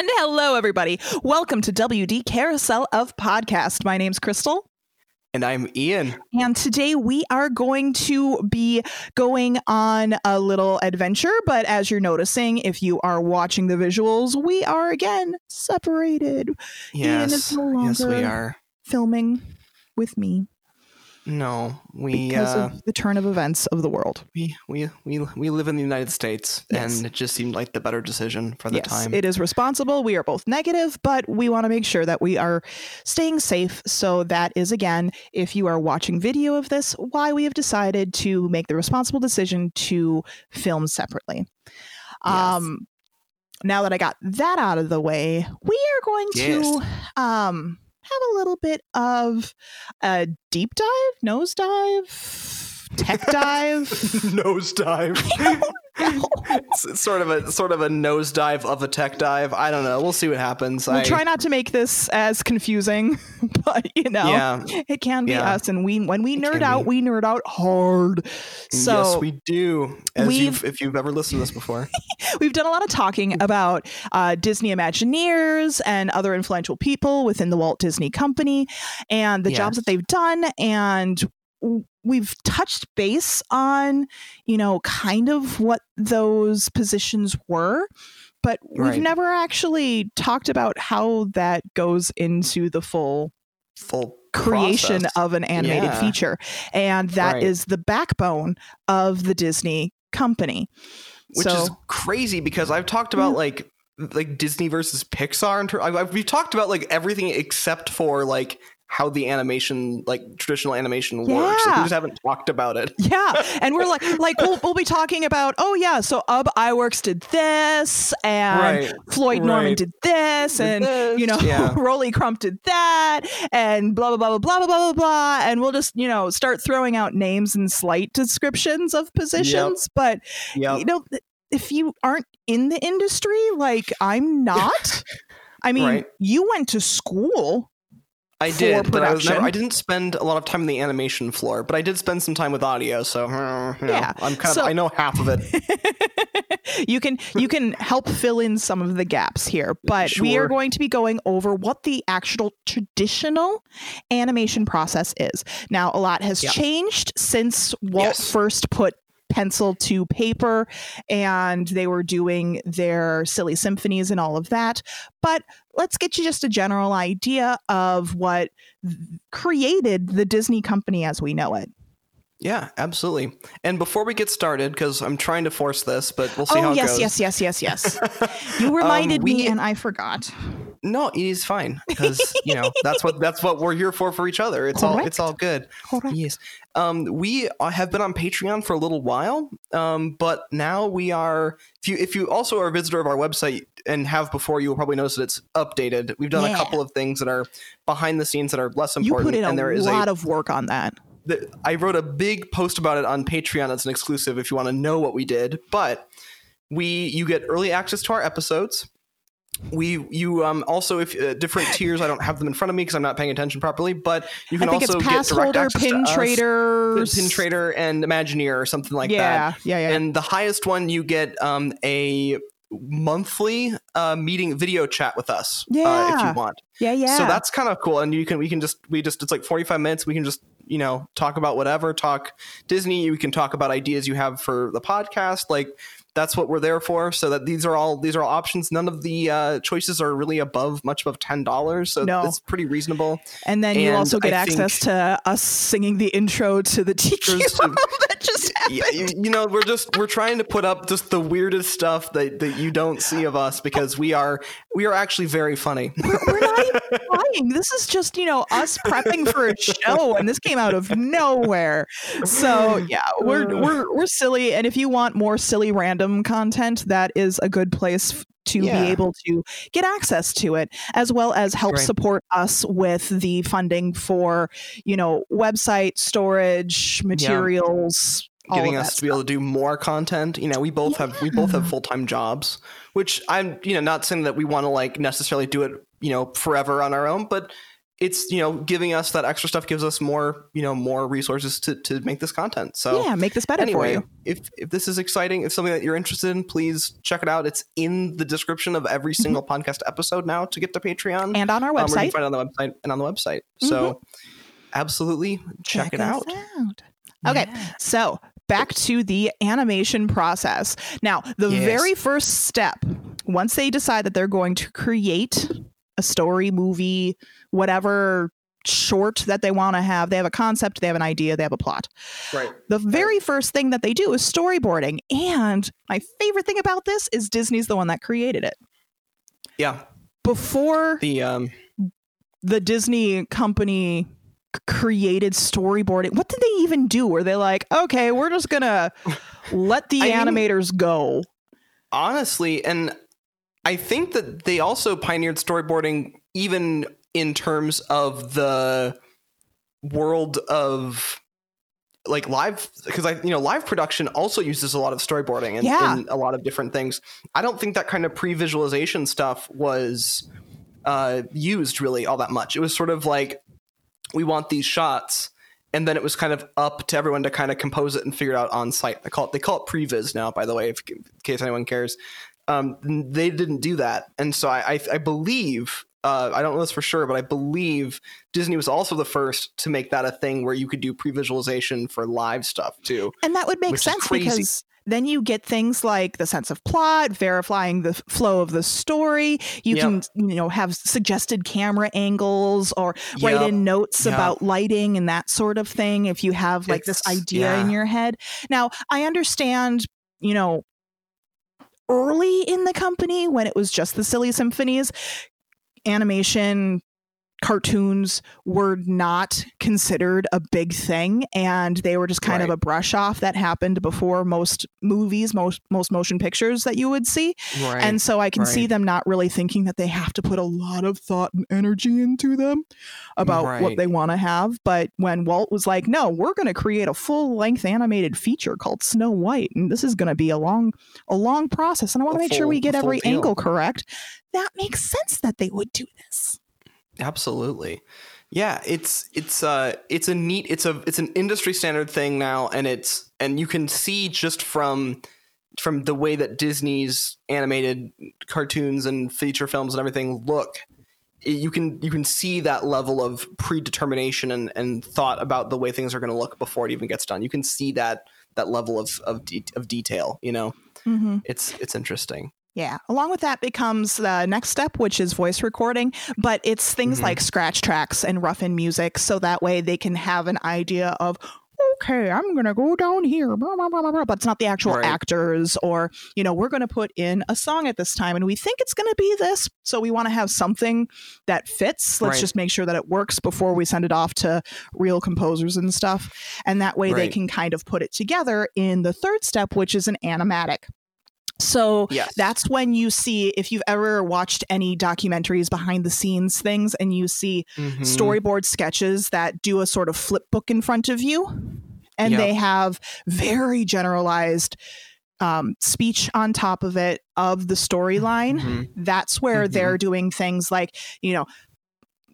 And hello, everybody. Welcome to WD Carousel of Podcast. My name's Crystal. And I'm Ian. And today we are going to be going on a little adventure. But as you're noticing, if you are watching the visuals, we are again separated. Ian is Yes. no yes, we are. filming with me No, we because uh, of the turn of events of the world. we we we we live in the United States, Yes. and it just seemed like the better decision for the yes, time. it is responsible. We are both negative, but we want to make sure that we are staying safe. So that is again, if you are watching video of this, why we have decided to make the responsible decision to film separately. Yes. Um now that I got that out of the way, we are going to um have a little bit of a deep dive, nose dive, tech dive. nosedive. it's, it's sort of a sort of a nosedive of a tech dive. I don't know. We'll see what happens. We'll I, try not to make this as confusing, but you know, Yeah. it can be Yeah. us. And we, when we nerd out, be. we nerd out hard. So yes, we do. As you've, if you've ever listened to this before, we've done a lot of talking about uh, Disney Imagineers and other influential people within the Walt Disney Company and the jobs that they've done. And we've touched base on, you know, kind of what those positions were. But we've never actually talked about how that goes into the full full creation process. of an animated Yeah. feature. And that is Right. the backbone of the Disney company. which so, is crazy because I've talked about like like Disney versus Pixar. In ter- I've, I've- we've talked about like everything except for like how the animation like traditional animation yeah. works like, we just haven't talked about it yeah and we're like like we'll, we'll be talking about oh yeah so ub iwerks did this and right. floyd norman did this did and this. you know yeah. Rolly crump did that and blah blah blah blah blah blah blah and we'll just you know start throwing out names and slight descriptions of positions yep. but yep. you know if you aren't in the industry like i'm not i mean right. you went to school I did, but I was never. I didn't spend a lot of time in the animation floor, but I did spend some time with audio. So you know, Yeah, I'm kind so- of. I know half of it. you can you can help fill in some of the gaps here, but we are going to be going over what the actual traditional animation process is. Now, a lot has Yeah. changed since Walt Yes. first put pencil to paper and they were doing their silly symphonies and all of that. But let's get you just a general idea of what created the Disney company as we know it. Yeah, absolutely. And before we get started, because I'm trying to force this, but we'll see how oh it yes, goes. yes, yes, yes, yes. yes. You reminded Um, me and I forgot. No, it is fine because you know that's what that's what we're here for for each other. It's all it's all good. Correct. Yes. Um, we have been on Patreon for a little while, um, but now we are. If you if you also are a visitor of our website and have before, you will probably notice that it's updated. We've done Yeah. a couple of things that are behind the scenes that are less You important, put in and there a is lot a. of work on that. The, I wrote a big post about it on Patreon. That's an exclusive if you want to know what we did. But we you get early access to our episodes. We you um also if uh, different tiers I don't have them in front of me because I'm not paying attention properly. But you can also get direct holder, access to pin us, trader, Pin Trader and Imagineer or something like that. yeah, yeah, yeah. And the highest one you get um a monthly uh meeting video chat with us uh, if you want. yeah, yeah. So that's kind of cool. And you can, we can just, we just, it's like 45 minutes. We can just, you know, talk about whatever, talk Disney. We can talk about ideas you have for the podcast. Like that's what we're there for. So that these are all, these are all options. None of the uh, choices are really above, much above $10. So No. it's pretty reasonable. and then you also get I access to us singing the intro to the TQ that just happened. Yeah, you, know, we're just, we're trying to put up just the weirdest stuff that, that you don't see of us because we are, we are actually very funny. We're, we're not even trying. This is just you know us prepping for a show, and this came out of nowhere. So yeah, we're we're we're silly, and if you want more silly random content, that is a good place to Yeah. be able to get access to it, as well as help Right. support us with the funding for you know website storage, materials. all getting us to be able to do more content. You know, we both have we both have full time jobs, which I'm you know not saying that we want to like necessarily do it you know forever on our own, but it's you know giving us that extra stuff gives us more you know more resources to to make this content. So yeah, make this better anyway, for you. if if this is exciting, if something that you're interested in, please check it out. It's in the description of every single podcast episode now to get to Patreon Mm-hmm. And on our Um, or you can website. find it on the website and on the website. So absolutely check, it out. out. Okay, so back to the animation process. Now, the Yes. very first step, once they decide that they're going to create a story, movie, whatever short that they want to have, they have a concept, they have an idea, they have a plot. Right. The very first thing that they do is storyboarding. And my favorite thing about this is Disney's the one that created it. Yeah. Before The um the Disney company created storyboarding. What did they even do? Were they like, okay, we're just gonna let the I mean- animators go? honestly and i think that they also pioneered storyboarding even in terms of the world of like live because i you know live production also uses a lot of storyboarding and, Yeah. and a lot of different things i don't think that kind of pre-visualization stuff was uh used really all that much it was sort of like we want these shots and then it was kind of up to everyone to kind of compose it and figure it out on site. They call it they call it previs now, by the way, if, in case anyone cares. Um, they didn't do that, and so I I, I believe uh, I don't know this for sure, but I believe Disney was also the first to make that a thing where you could do pre-visualization for live stuff too. And that would make sense because then you get things like the sense of plot, verifying the flow of the story. You Yep. can, you know, have suggested camera angles or write in notes Yep. about lighting and that sort of thing if you have like this It's- idea in your head. Now, I understand, you know, early in the company when it was just the silly symphonies, animation cartoons were not considered a big thing and they were just kind of a brush off that happened before most movies most most motion pictures that you would see. Right. and so i can see them not really thinking that they have to put a lot of thought and energy into them about what they want to have. But when walt was like no we're going to create a full length animated feature called snow white and this is going to be a long a long process and i want to make sure we get every deal. angle correct that makes sense that they would do this Absolutely. Yeah, it's it's uh it's a neat it's a it's an industry standard thing now and it's and you can see just from from the way that Disney's animated cartoons and feature films and everything look you can you can see that level of predetermination and, and thought about the way things are going to look before it even gets done. You can see that that level of of, de- of detail. You know, mm-hmm. it's it's interesting. Yeah. Along with that becomes the next step, which is voice recording, but it's things Mhm. like scratch tracks and rough in music. So that way they can have an idea of, okay, I'm going to go down here, blah, blah, blah, blah, blah, but it's not the actual Right. actors or, you know, we're going to put in a song at this time and we think it's going to be this. So we want to have something that fits. Let's Right. just make sure that it works before we send it off to real composers and stuff. And that way they can kind of put it together in the third step, which is an animatic. So Yes. that's when you see if you've ever watched any documentaries behind the scenes things and you see Mhm. storyboard sketches that do a sort of flip book in front of you and Yep. they have very generalized um, speech on top of it of the storyline Mhm. that's where Mhm. they're doing things like you know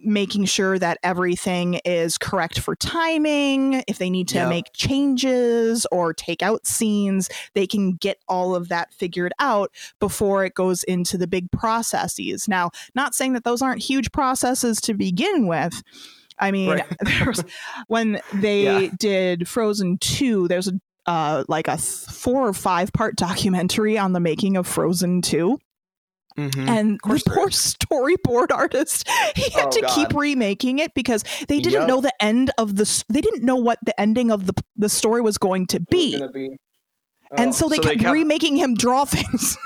making sure that everything is correct for timing if they need to Yep. make changes or take out scenes they can get all of that figured out before it goes into the big processes now not saying that those aren't huge processes to begin with i mean Right. there's when they Yeah. did frozen 2 there's a uh, like a four or five part documentary on the making of Frozen 2 Mhm. and the course there poor storyboard artist he had Oh, to keep remaking it because they didn't Yep. know the end of the they didn't know what the ending of the the story was going to be and Oh, so they kept remaking him draw things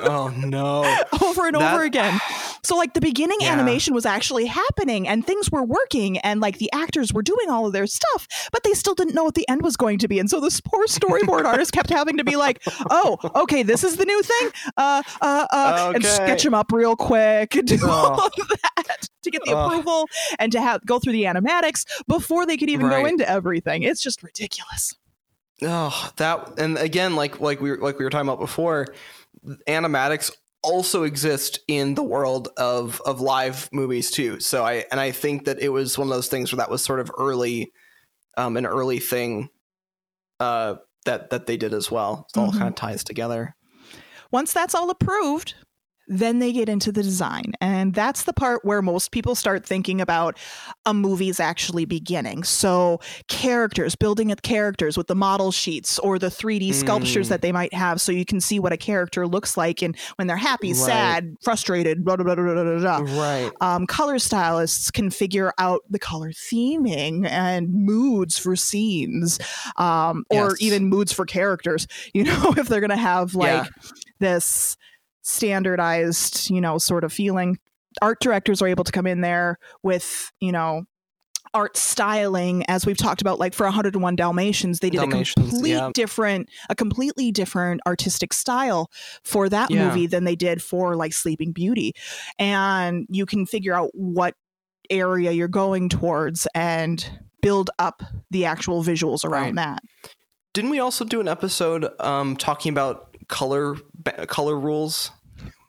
Oh no. over and That- over again so like the beginning Yeah. animation was actually happening and things were working and like the actors were doing all of their stuff but they still didn't know what the end was going to be and so this poor storyboard artist kept having to be like oh okay this is the new thing uh uh uh and sketch them up real quick and do all Oh. of that to get the Ugh. approval and to have go through the animatics before they could even go into everything it's just ridiculous Oh, that and again, like like we were like we were talking about before, animatics also exist in the world of of live movies too. So I and I think that it was one of those things where that was sort of early, um, an early thing, uh, that that they did as well. It all Mhm. kind of ties together. Once that's all approved, then they get into the design. And that's the part where most people start thinking about a movie's actually beginning. So, characters, building up characters with the model sheets or the 3D sculptures Mm. that they might have so you can see what a character looks like and when they're happy, Right. sad, frustrated, blah, blah, blah, blah, blah, blah, blah. Right. Um, color stylists can figure out the color theming and moods for scenes, um, or Yes. even moods for characters. You know, if they're going to have like Yeah. this standardized, you know, sort of feeling. Art directors are able to come in there with, you know, art styling as we've talked about like for 101 dalmatians they did Dalmatians, a complete yeah. different a completely different artistic style for that Yeah. movie than they did for like sleeping beauty and you can figure out what area you're going towards and build up the actual visuals around that Didn't we also do an episode um, talking about color color rules?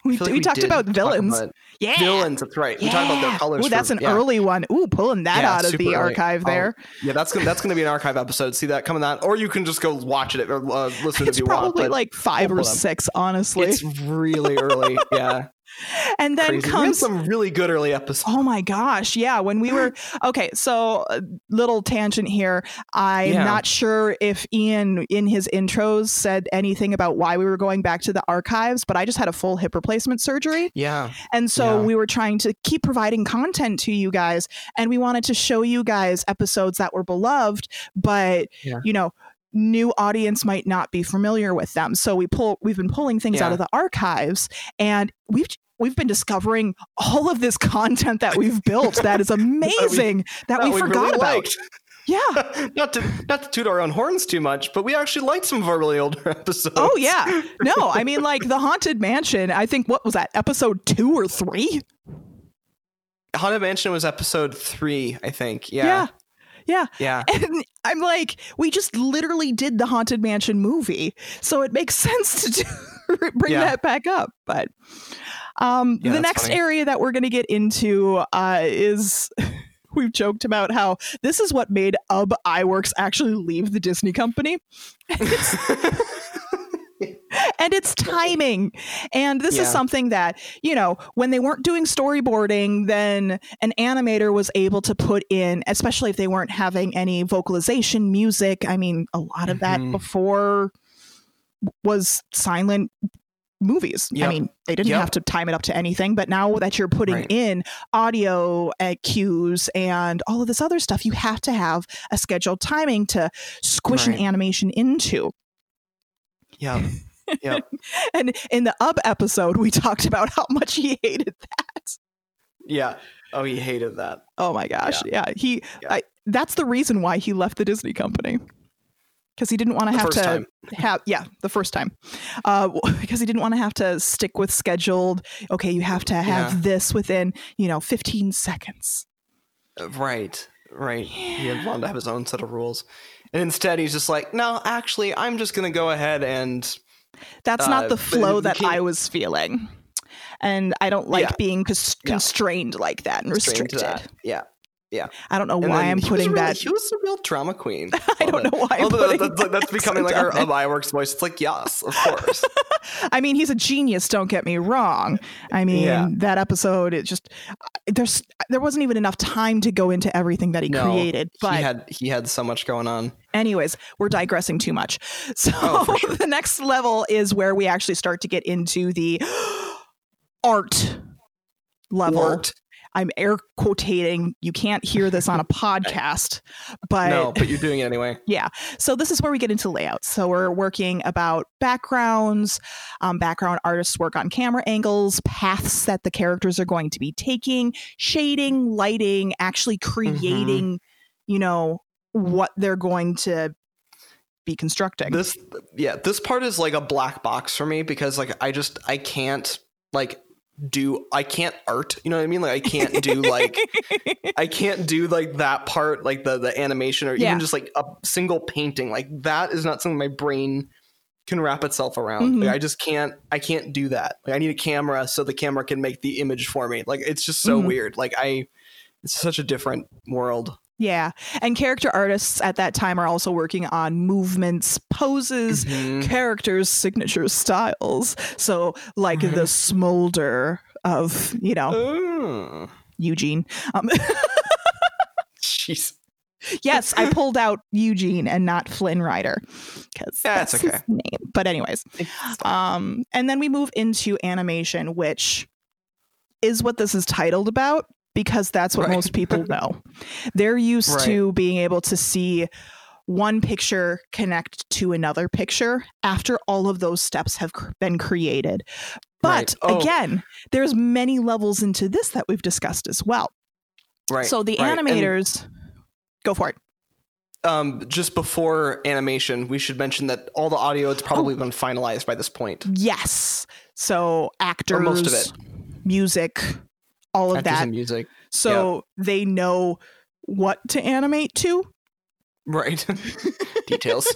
we, like we talked did about talk villains about- yeah Villains, that's right. We talked about their colors. Ooh, that's for- an yeah. early one. Ooh, pulling that Yeah, out of the archive Oh, there. Yeah, that's gonna that's gonna be an archive episode. See that coming out, or you can just go watch it or uh, listen It's if you want. probably like five or six, honestly. It's really early. Yeah, and then crazy. Comes some really good early episodes. Oh my gosh. Yeah. When we were, okay. So, a little tangent here. I'm Yeah. not sure if Ian in his intros said anything about why we were going back to the archives, but I just had a full hip replacement surgery. Yeah, And so Yeah. we were trying to keep providing content to you guys. And we wanted to show you guys episodes that were beloved, but, Yeah. you know, new audience might not be familiar with them. So we pull we've been pulling things out of the archives and we've we've been discovering all of this content that we've built that is amazing that, we, That forgot really about. liked. Yeah. not to not to toot our own horns too much, but we actually liked some of our really older episodes. Oh yeah. No, I mean like the haunted mansion, I think what was that? Episode 2 or 3? Haunted Mansion was episode three, I think. Yeah. Yeah, Yeah. yeah. And I'm like, we just literally did the Haunted Mansion movie. So it makes sense to do, bring Yeah. that back up. But um, Yeah, the next funny. area that we're going to get into uh, is we've joked about how this is what made Ub Iwerks actually leave the Disney company. and it's timing. And this Yeah. is something that, you know, when they weren't doing storyboarding, then an animator was able to put in, especially if they weren't having any vocalization, music. I mean, a lot of that Mhm. before was silent movies. I mean, they didn't Yep. have to time it up to anything, but now that you're putting Right. in audio uh, cues and all of this other stuff, you have to have a scheduled timing to squish Right. an animation into. yeah, yeah. And in the Ub episode, we talked about how much he hated that. Yeah. Oh, he hated that. Oh my gosh. Yeah. He, Yeah. I, that's the reason why he left the Disney company. Because he didn't want to have to have, yeah, the first time. Uh, because he didn't want to have to stick with scheduled, okay, you have to have Yeah. this within, you know, 15 seconds. Uh, Right. Right. He wanted to have his own set of rules. And instead he's just like, no, actually, I'm just gonna go ahead and That's Uh, not the flow that I was feeling. And I don't like Yeah. being cons- Yeah. constrained like that and restricted. that. Yeah. I don't know And why I'm putting really- that. He was a real drama queen. I don't it. know why I'm Although putting that's, that that's becoming like our accent of on it. Iwerks voice. It's like, yes, of course. I mean, he's a genius. Don't get me wrong. I mean, Yeah. that episode, it just there's there wasn't even enough time to go into everything that he No, created. But he had he had so much going on. anyways, we're digressing too much. So Oh, sure. the next level is where we actually start to get into the art level. Art. I'm air quotating. You can't hear this on a podcast, but no, but you're doing it anyway. yeah. So this is where we get into layouts. So we're working about backgrounds. Um, background artists work on camera angles, paths that the characters are going to be taking, shading, lighting, actually creating, you know, what they're going to be constructing. This yeah, this part is like a black box for me because like I just I can't like do I can't art. You know what I mean? Like I can't do like I can't do like that part, like the the animation or Yeah. even just like a single painting. Like that is not something my brain can wrap itself around. Mhm. Like, I just can't. I can't do that. Like I need a camera so the camera can make the image for me. Like it's just so Mhm. weird. Like I, it's such a different world. Yeah. And character artists at that time are also working on movements, poses, Mhm. characters' signature styles. So, like Right. the smolder of, you know, Oh, Eugene. Um, Jeez. yes, I pulled out Eugene and not Flynn Rider because That's that's, his name. But, anyways, um, and then we move into animation, which is what this is titled about because that's what Right. most people know. They're used Right. to being able to see one picture connect to another picture after all of those steps have been created. But Right. Oh. again, there's many levels into this that we've discussed as well. Right. so the right. And, animators go for it. um, just before animation, we should mention that all the audio has probably Oh. been finalized by this point. Yes. So actors, Or most of it. music, all of Actors that. music. So they know what to animate to. Right. Details.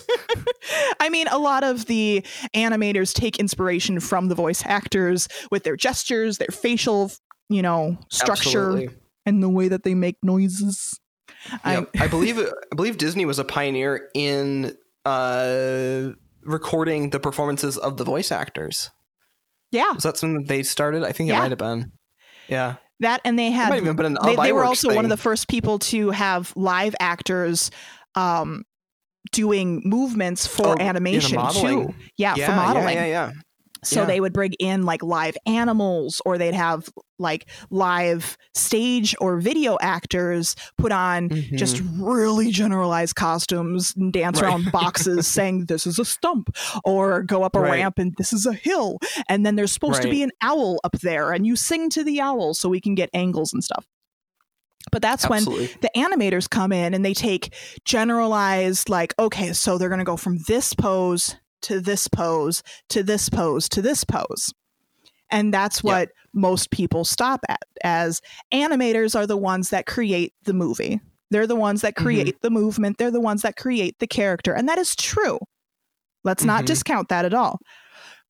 I mean, a lot of the animators take inspiration from the voice actors with their gestures, their facial, you know, structure, Absolutely. and the way that they make noises. I- Yep. I believe I believe Disney was a pioneer in uh, recording the performances of the voice actors. yeah, Was that something that they started? I think it Yeah. might have been. Yeah, that and they had even been an they, they were also one of the first people to have live actors um, doing movements for Oh, animation too. Yeah, yeah, for modeling. Yeah, yeah, So yeah. they would bring in like live animals or they'd have like live stage or video actors put on yeah. just mm-hmm. really generalized costumes and dance Right. around boxes saying this is a stump or go up a Right. ramp and this is a hill and then there's supposed to be an owl up there and you sing to the owl so we can get angles and stuff. But that's when the animators come in and they take generalized like okay so they're going to go from this pose to this pose to this pose to this pose and that's what most people stop at as animators are the ones that create the movie they're the ones that Mhm. create the movement they're the ones that create the character and that is true let's not Mhm. discount that at all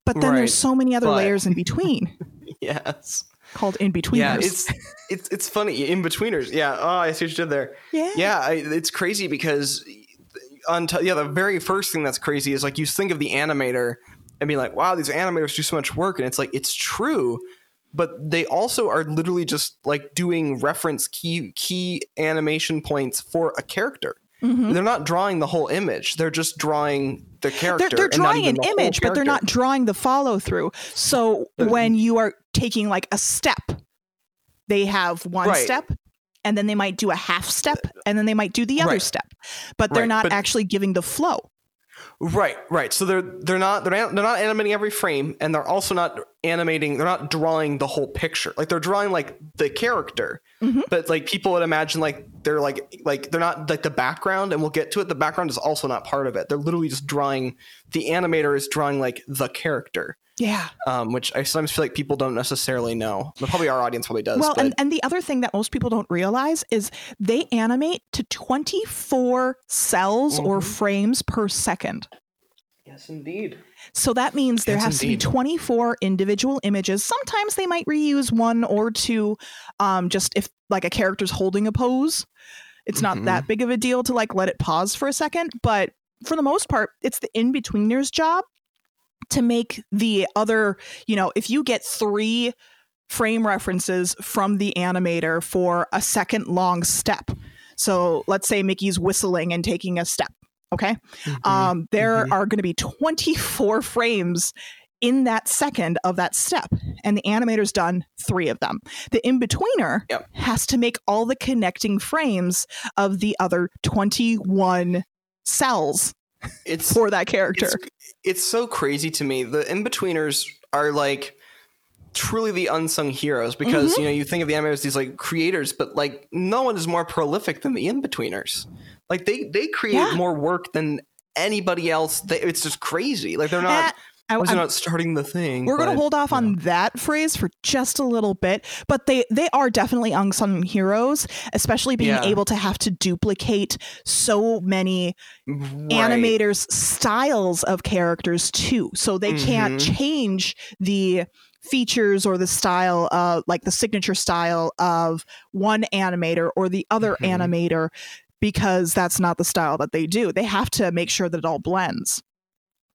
but then Right. there's so many other But- layers in between Yes. called in betweeners Yeah, it's it's it's funny in betweeners. Yeah. Oh, I see what you did there. yeah Yeah, I, it's crazy because on t- yeah, the very first thing that's crazy is like you think of the animator and be like, wow, these animators do so much work, and it's like it's true, but they also are literally just like doing reference key key animation points for a character. Mhm. They're not drawing the whole image; they're just drawing the character. they're, they're drawing an the image but they're not drawing the follow through so when you are taking like a step they have one Right. step and then they might do a half step and then they might do the other Right. step but they're Right, not but- actually giving the flow Right, right. So they're they're not they're not, they're not animating every frame, and they're also not animating. They're not drawing the whole picture. Like they're drawing like the character, Mhm. but like people would imagine like they're like like they're not like the background, and we'll get to it. The background is also not part of it. They're literally just drawing. The animator is drawing like the character, yeah um, which I sometimes feel like people don't necessarily know. But probably our audience probably does. well but and, and the other thing that most people don't realize is they animate to 24 cells or Mhm. frames per second yes, indeed. So that means there Yes, has indeed. to be 24 individual images. Sometimes they might reuse one or two, um, just if like a character's holding a pose. It's not Mhm. that big of a deal to like let it pause for a second. But for the most part, it's the in betweener's job to make the other, you know, if you get three frame references from the animator for a second long step. So let's say Mickey's whistling and taking a step. Okay. Mhm. Um, there mhm. are going to be 24 frames in that second of that step, and the animator's done three of them. The in betweener Yep. has to make all the connecting frames of the other 21 cells it's for that character. It's, it's so crazy to me. The in betweeners are like truly the unsung heroes because Mm-hmm. you know you think of the animators these like creators, but like no one is more prolific than the in betweeners. Like they they create Yeah. more work than anybody else. They, it's just crazy. Like they're not. I, Was not starting the thing? we're going to hold off on that phrase for just a little bit, but they they are definitely unsung heroes, especially being Yeah. able to have to duplicate so many Right. animators' styles of characters too. So they can't Mhm. change the features or the style of like the signature style of one animator or the other Mhm. animator because that's not the style that they do. They have to make sure that it all blends.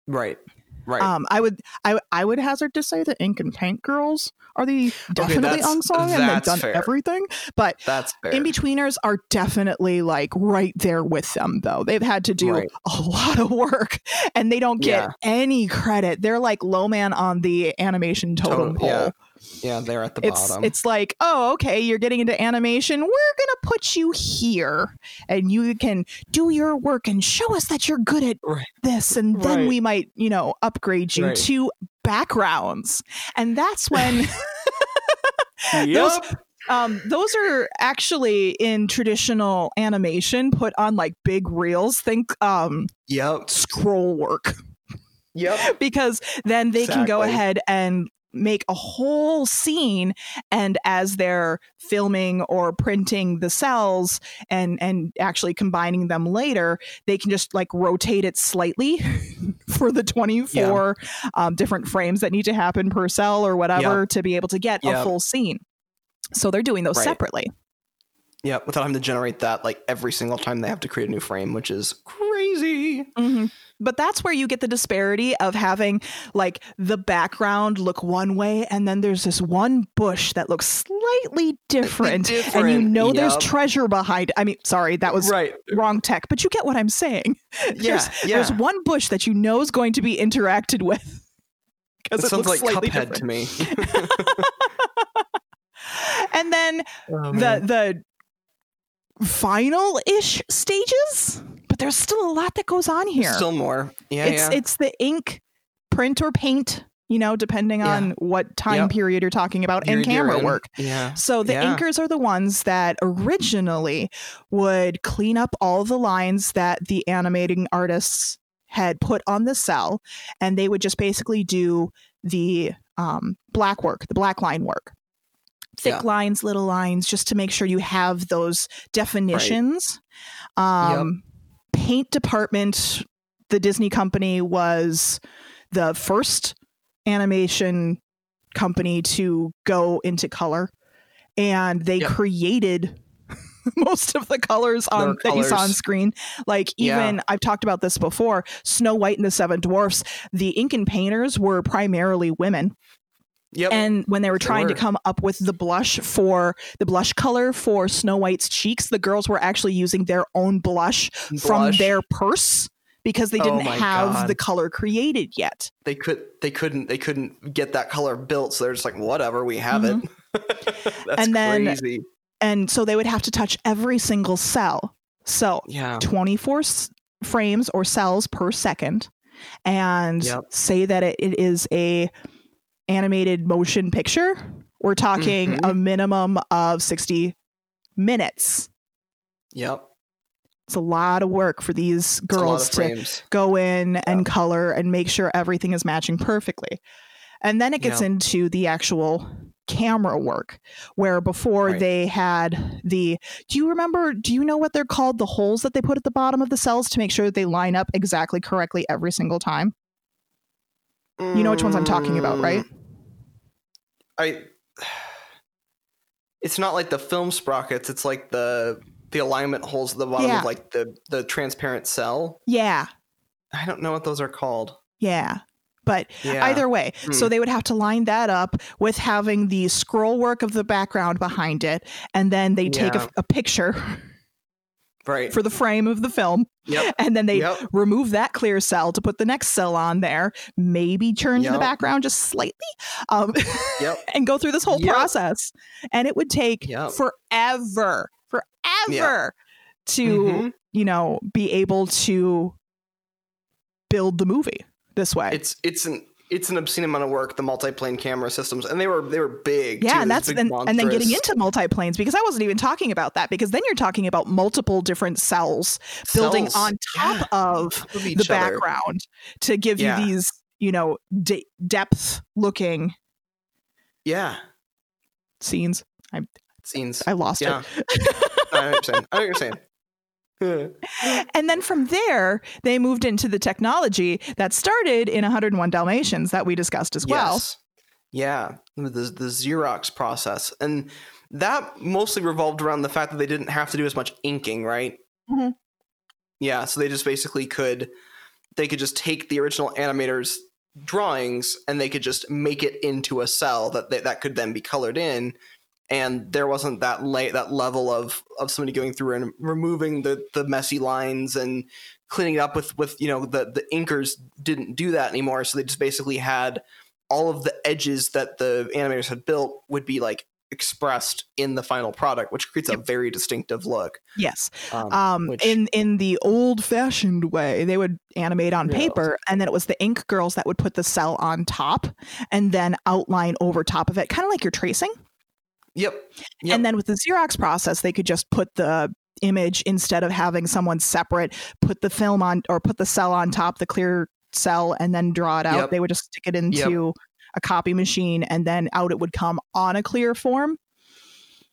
Right. Right. Um, I would I I would hazard to say that Ink and Paint Girls are the definitely that's- unsung and they've done fair. everything. But That's fair. in betweeners are definitely like right there with them though. They've had to do Right. a lot of work and they don't get Yeah. any credit. They're like low man on the animation totem Totem- pole. yeah. Yeah, they're at the It's bottom. it's like, oh, okay, you're getting into animation. We're gonna put you here, and you can do your work and show us that you're good at Right. this, and then Right. we might, you know, upgrade you Right. to backgrounds, and that's when yep. um, those are actually in traditional animation put on like big reels. Think um, Yep. scroll work Yep. because then they can go ahead and make a whole scene and as they're filming or printing the cells and and actually combining them later they can just like rotate it slightly for the 24 um, different frames that need to happen per cell or whatever to be able to get a full scene. So they're doing those Right. separately Yep. Without having to generate that like every single time they have to create a new frame, which is crazy. Mhm. But that's where you get the disparity of having like the background look one way, and then there's this one bush that looks slightly different, and you different, know there's treasure behind. I mean, sorry, that was right. wrong tech, but you get what I'm saying. Yeah. there's, yeah. there's one bush that you know is going to be interacted with because It it, sounds looks like slightly Cuphead different. to me. And then Oh, the the final ish stages, but there's still a lot that goes on here. Still more. Yeah. it's yeah. it's the ink print or paint you know depending Yeah. on what time Yep. period you're talking about and You're- you're camera work Yeah. so the Yeah. inkers are the ones that originally would clean up all the lines that the animating artists had put on the cell and they would just basically do the um, black work the black line work thick Yeah. lines little lines just to make sure you have those definitions um, paint department the disney company was the first animation company to go into color and they Yep. created most of the colors on Their that you saw on screen like Yeah. even i've talked about this before snow white and the seven dwarfs the ink and painters were primarily women Yep. and when they were trying to come up with the blush for the blush color for Snow White's cheeks, the girls were actually using their own blush, from their purse because they Oh didn't my have God. the color created yet. they could they couldn't they couldn't get that color built, so they're just like, whatever, we have it. Mm-hmm. That's And then- crazy. And so they would have to touch every single cell. So Yeah. 24 s- frames or cells per second and Yep. say that it, it is a animated motion picture we're talking Mm-hmm. a minimum of 60 minutes Yep. it's a lot of work for these It's a lot girls to frames. go in and color and make sure everything is matching perfectly. And then it gets Yeah. into the actual camera work where before Right. they had the do you remember do you know what they're called the holes that they put at the bottom of the cells to make sure that they line up exactly correctly every single time you know which ones i'm talking about right Mm, I. It's not like the film sprockets. It's like the the alignment holes at the bottom Yeah. of like the the transparent cell. yeah I don't know what those are called. yeah but Yeah. Either way. So Hmm. they would have to line that up with having the scroll work of the background behind it. And then they take Yeah. a, a picture right. for the frame of the film. Yep. And then they Yep. remove that clear cell to put the next cell on there, maybe turn to the background just slightly, um, Yep. and go through this whole Yep. process. And it would take Yep. forever, forever to, Mhm. you know, be able to build the movie this way. It's it's an it's an obscene amount of work. The multi-plane camera systems, and they were they were big. Yeah, too. and that's big and, and then getting into multi-planes because I wasn't even talking about that because then you're talking about multiple different cells building on top Yeah, of the other. background to give Yeah. you these you know, de- depth looking Yeah. scenes. i Scenes. I lost Yeah. it. I understand. I know what you're saying. And then from there, they moved into the technology that started in 101 Dalmatians that we discussed as well. Yes. Yeah, the the Xerox process, and that mostly revolved around the fact that they didn't have to do as much inking, right? Mhm. Yeah, so they just basically could they could just take the original animators' drawings and they could just make it into a cell that they, that could then be colored in, and there wasn't that late that level of of somebody going through and removing the the messy lines and cleaning it up with with you know the the inkers didn't do that anymore, so they just basically had all of the edges that the animators had built would be like expressed in the final product, which creates a very distinctive look. Yes. Um, Um, which- in in the old fashioned way, they would animate on Yeah. paper, and then it was the ink girls that would put the cell on top and then outline over top of it, kind of like you're tracing. Yep. Yep. And then with the Xerox process, they could just put the image instead of having someone separate put the film on or put the cell on top, the clear cell, and then draw it out. Yep. They would just stick it into a copy machine, and then out it would come on a clear form.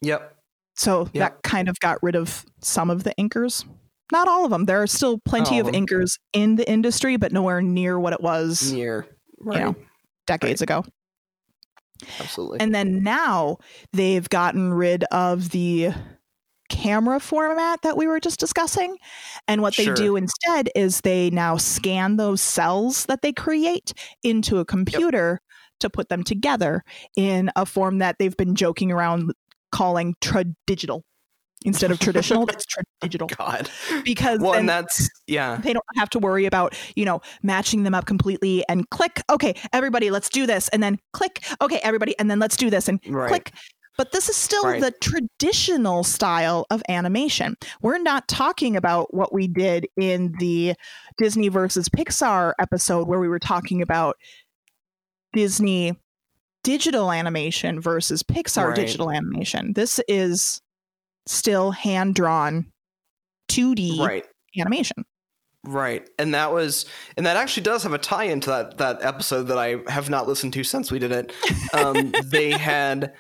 Yep. So Yep. that kind of got rid of some of the inkers. Not all of them. There are still plenty all of inkers in the industry, but nowhere near what it was Near. Right. know, decades ago. Absolutely. And then now they've gotten rid of the camera format that we were just discussing. And what Sure. they do instead is they now scan those cells that they create into a computer to put them together in a form that they've been joking around calling tradigital instead of traditional. it's tradigital God. because Well, then and that's yeah. they don't have to worry about you know matching them up completely and click okay everybody let's do this and then click okay everybody and then let's do this and Right. click but this is still Right. the traditional style of animation we're not talking about what we did in the disney versus pixar episode where we were talking about disney digital animation versus pixar Right. digital animation this is still hand drawn 2d Right. animation Right. And that was and that actually does have a tie into that that episode that I have not listened to since we did it. Um they had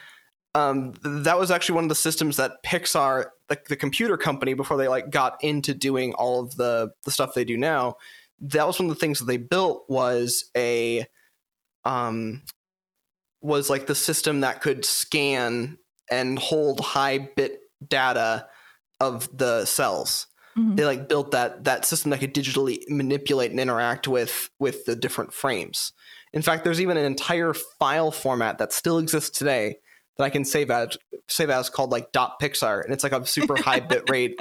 um that was actually one of the systems that Pixar the, the computer company before they like got into doing all of the the stuff they do now that was one of the things that they built was a um was like the system that could scan and hold high bit data of the cells Mhm. they like built that that system that could digitally manipulate and interact with with the different frames. In fact, there's even an entire file format that still exists today that I can save as save as called like .pixar, and it's like a super high bit rate.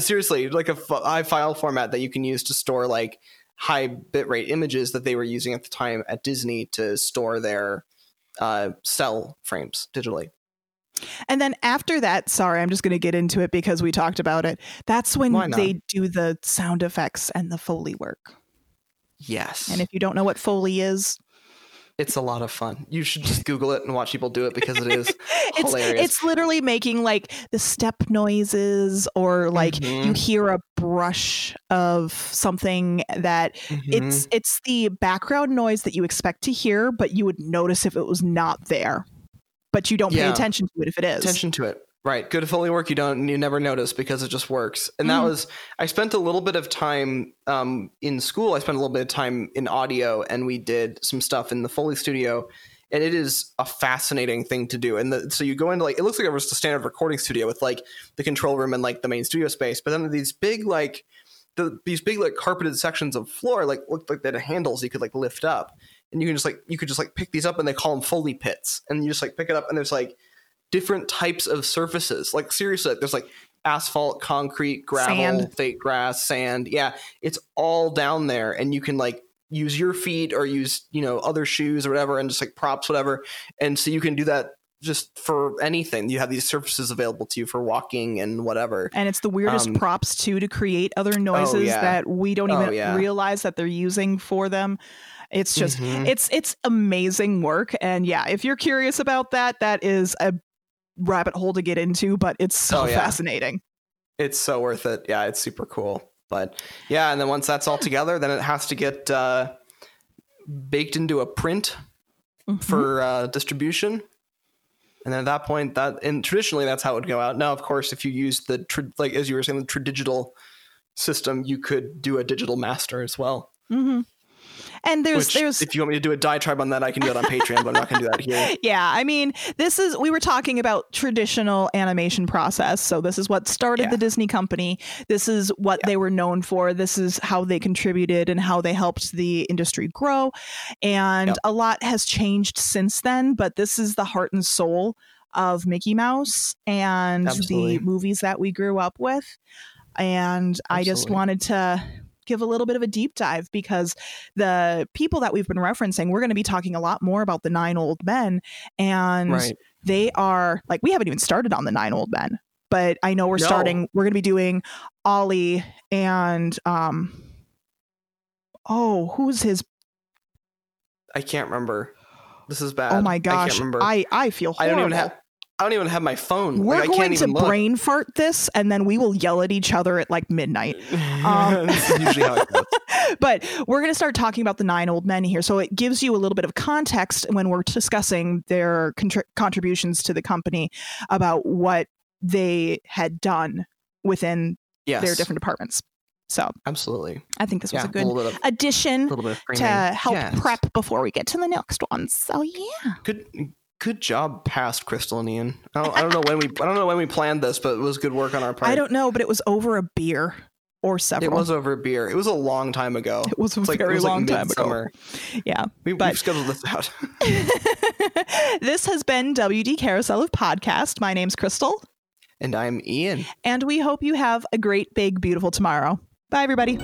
Seriously, like a f- high file format that you can use to store like high bit rate images that they were using at the time at Disney to store their uh, cell frames digitally. And then after that, sorry, I'm just going to get into it because we talked about it. That's when they do the sound effects and the Foley work. Yes, And if you don't know what Foley is, it's a lot of fun. You should just Google it and watch people do it because it is it's hilarious. it's literally making like the step noises or like you Mhm. hear a brush of something that it's it's the background noise that you expect to hear, but you would notice if it was not there. But you don't pay Yeah. attention to it if it is. attention to it. Right. Good Foley work you don't you never notice because it just works. And that Mhm. was I spent a little bit of time um, in school. I spent a little bit of time in audio and we did some stuff in the Foley studio. And it is a fascinating thing to do. And the, so you go into like it looks like it was a standard recording studio with like the control room and like the main studio space, but then these big like the, these big like carpeted sections of floor like looked like they had handles you could like lift up and you can just like you could just like pick these up and they call them foley pits and you just like pick it up and there's like different types of surfaces like seriously like, there's like asphalt concrete gravel Sand. fake grass sand yeah it's all down there and you can like use your feet or use you know other shoes or whatever and just like props whatever and so you can do that just for anything you have these surfaces available to you for walking and whatever And it's the weirdest Um, props too to create other noises yeah. that we don't Oh, even yeah. realize that they're using for them. It's just Mhm. it's it's amazing work and yeah, if you're curious about that, that is a rabbit hole to get into, but it's so Oh, yeah. fascinating. it's so worth it. Yeah, it's super cool. But yeah, and then once that's all together, then it has to get uh, baked into a print Mhm. for uh, distribution. And then at that point, that and traditionally that's how it would go out. Now, of course, if you use the tr- like as you were saying, the tradigital system, you could do a digital master as well. hmm And there's Which, there's if you want me to do a diatribe on that, I can do it on Patreon, but I'm not going to do that here. yeah, I mean, this is we were talking about traditional animation process. So this is what started Yeah. the Disney company. This is what they were known for. This is how they contributed and how they helped the industry grow. And Yep. a lot has changed since then, but this is the heart and soul of Mickey Mouse and Absolutely. the movies that we grew up with. And I just wanted to give a little bit of a deep dive because the people that we've been referencing, we're going to be talking a lot more about the nine old men. And Right. they are like, we haven't even started on the nine old men, but I know we're No. starting, we're going to be doing Ollie and, um, oh, who's his, I can't remember. This is bad. oh my I gosh, can't remember. I, I feel I don't even have. I don't even have my phone. we're like, I going can't to brain fart this and then we will yell at each other at like midnight. Um, usually how it goes. but we're going to start talking about the nine old men here. So it gives you a little bit of context when we're discussing their contr- contributions to the company about what they had done within Yes, their different departments. So Absolutely. I think this was Yeah, a good little of addition of to help Yes. prep before we get to the next one. So yeah. Good, good job, past Crystal and Ian. I don't, I don't know when we. I don't know when we planned this, but it was good work on our part. I don't know, but it was over a beer or several. It was over a beer. It was a long time ago. It was a It's like, it very was like long time ago. Yeah. We, But- we've scheduled this out. this has been WD Carousel of Podcast. My name's Crystal, and I'm Ian. and we hope you have a great, big, beautiful tomorrow. Bye, everybody.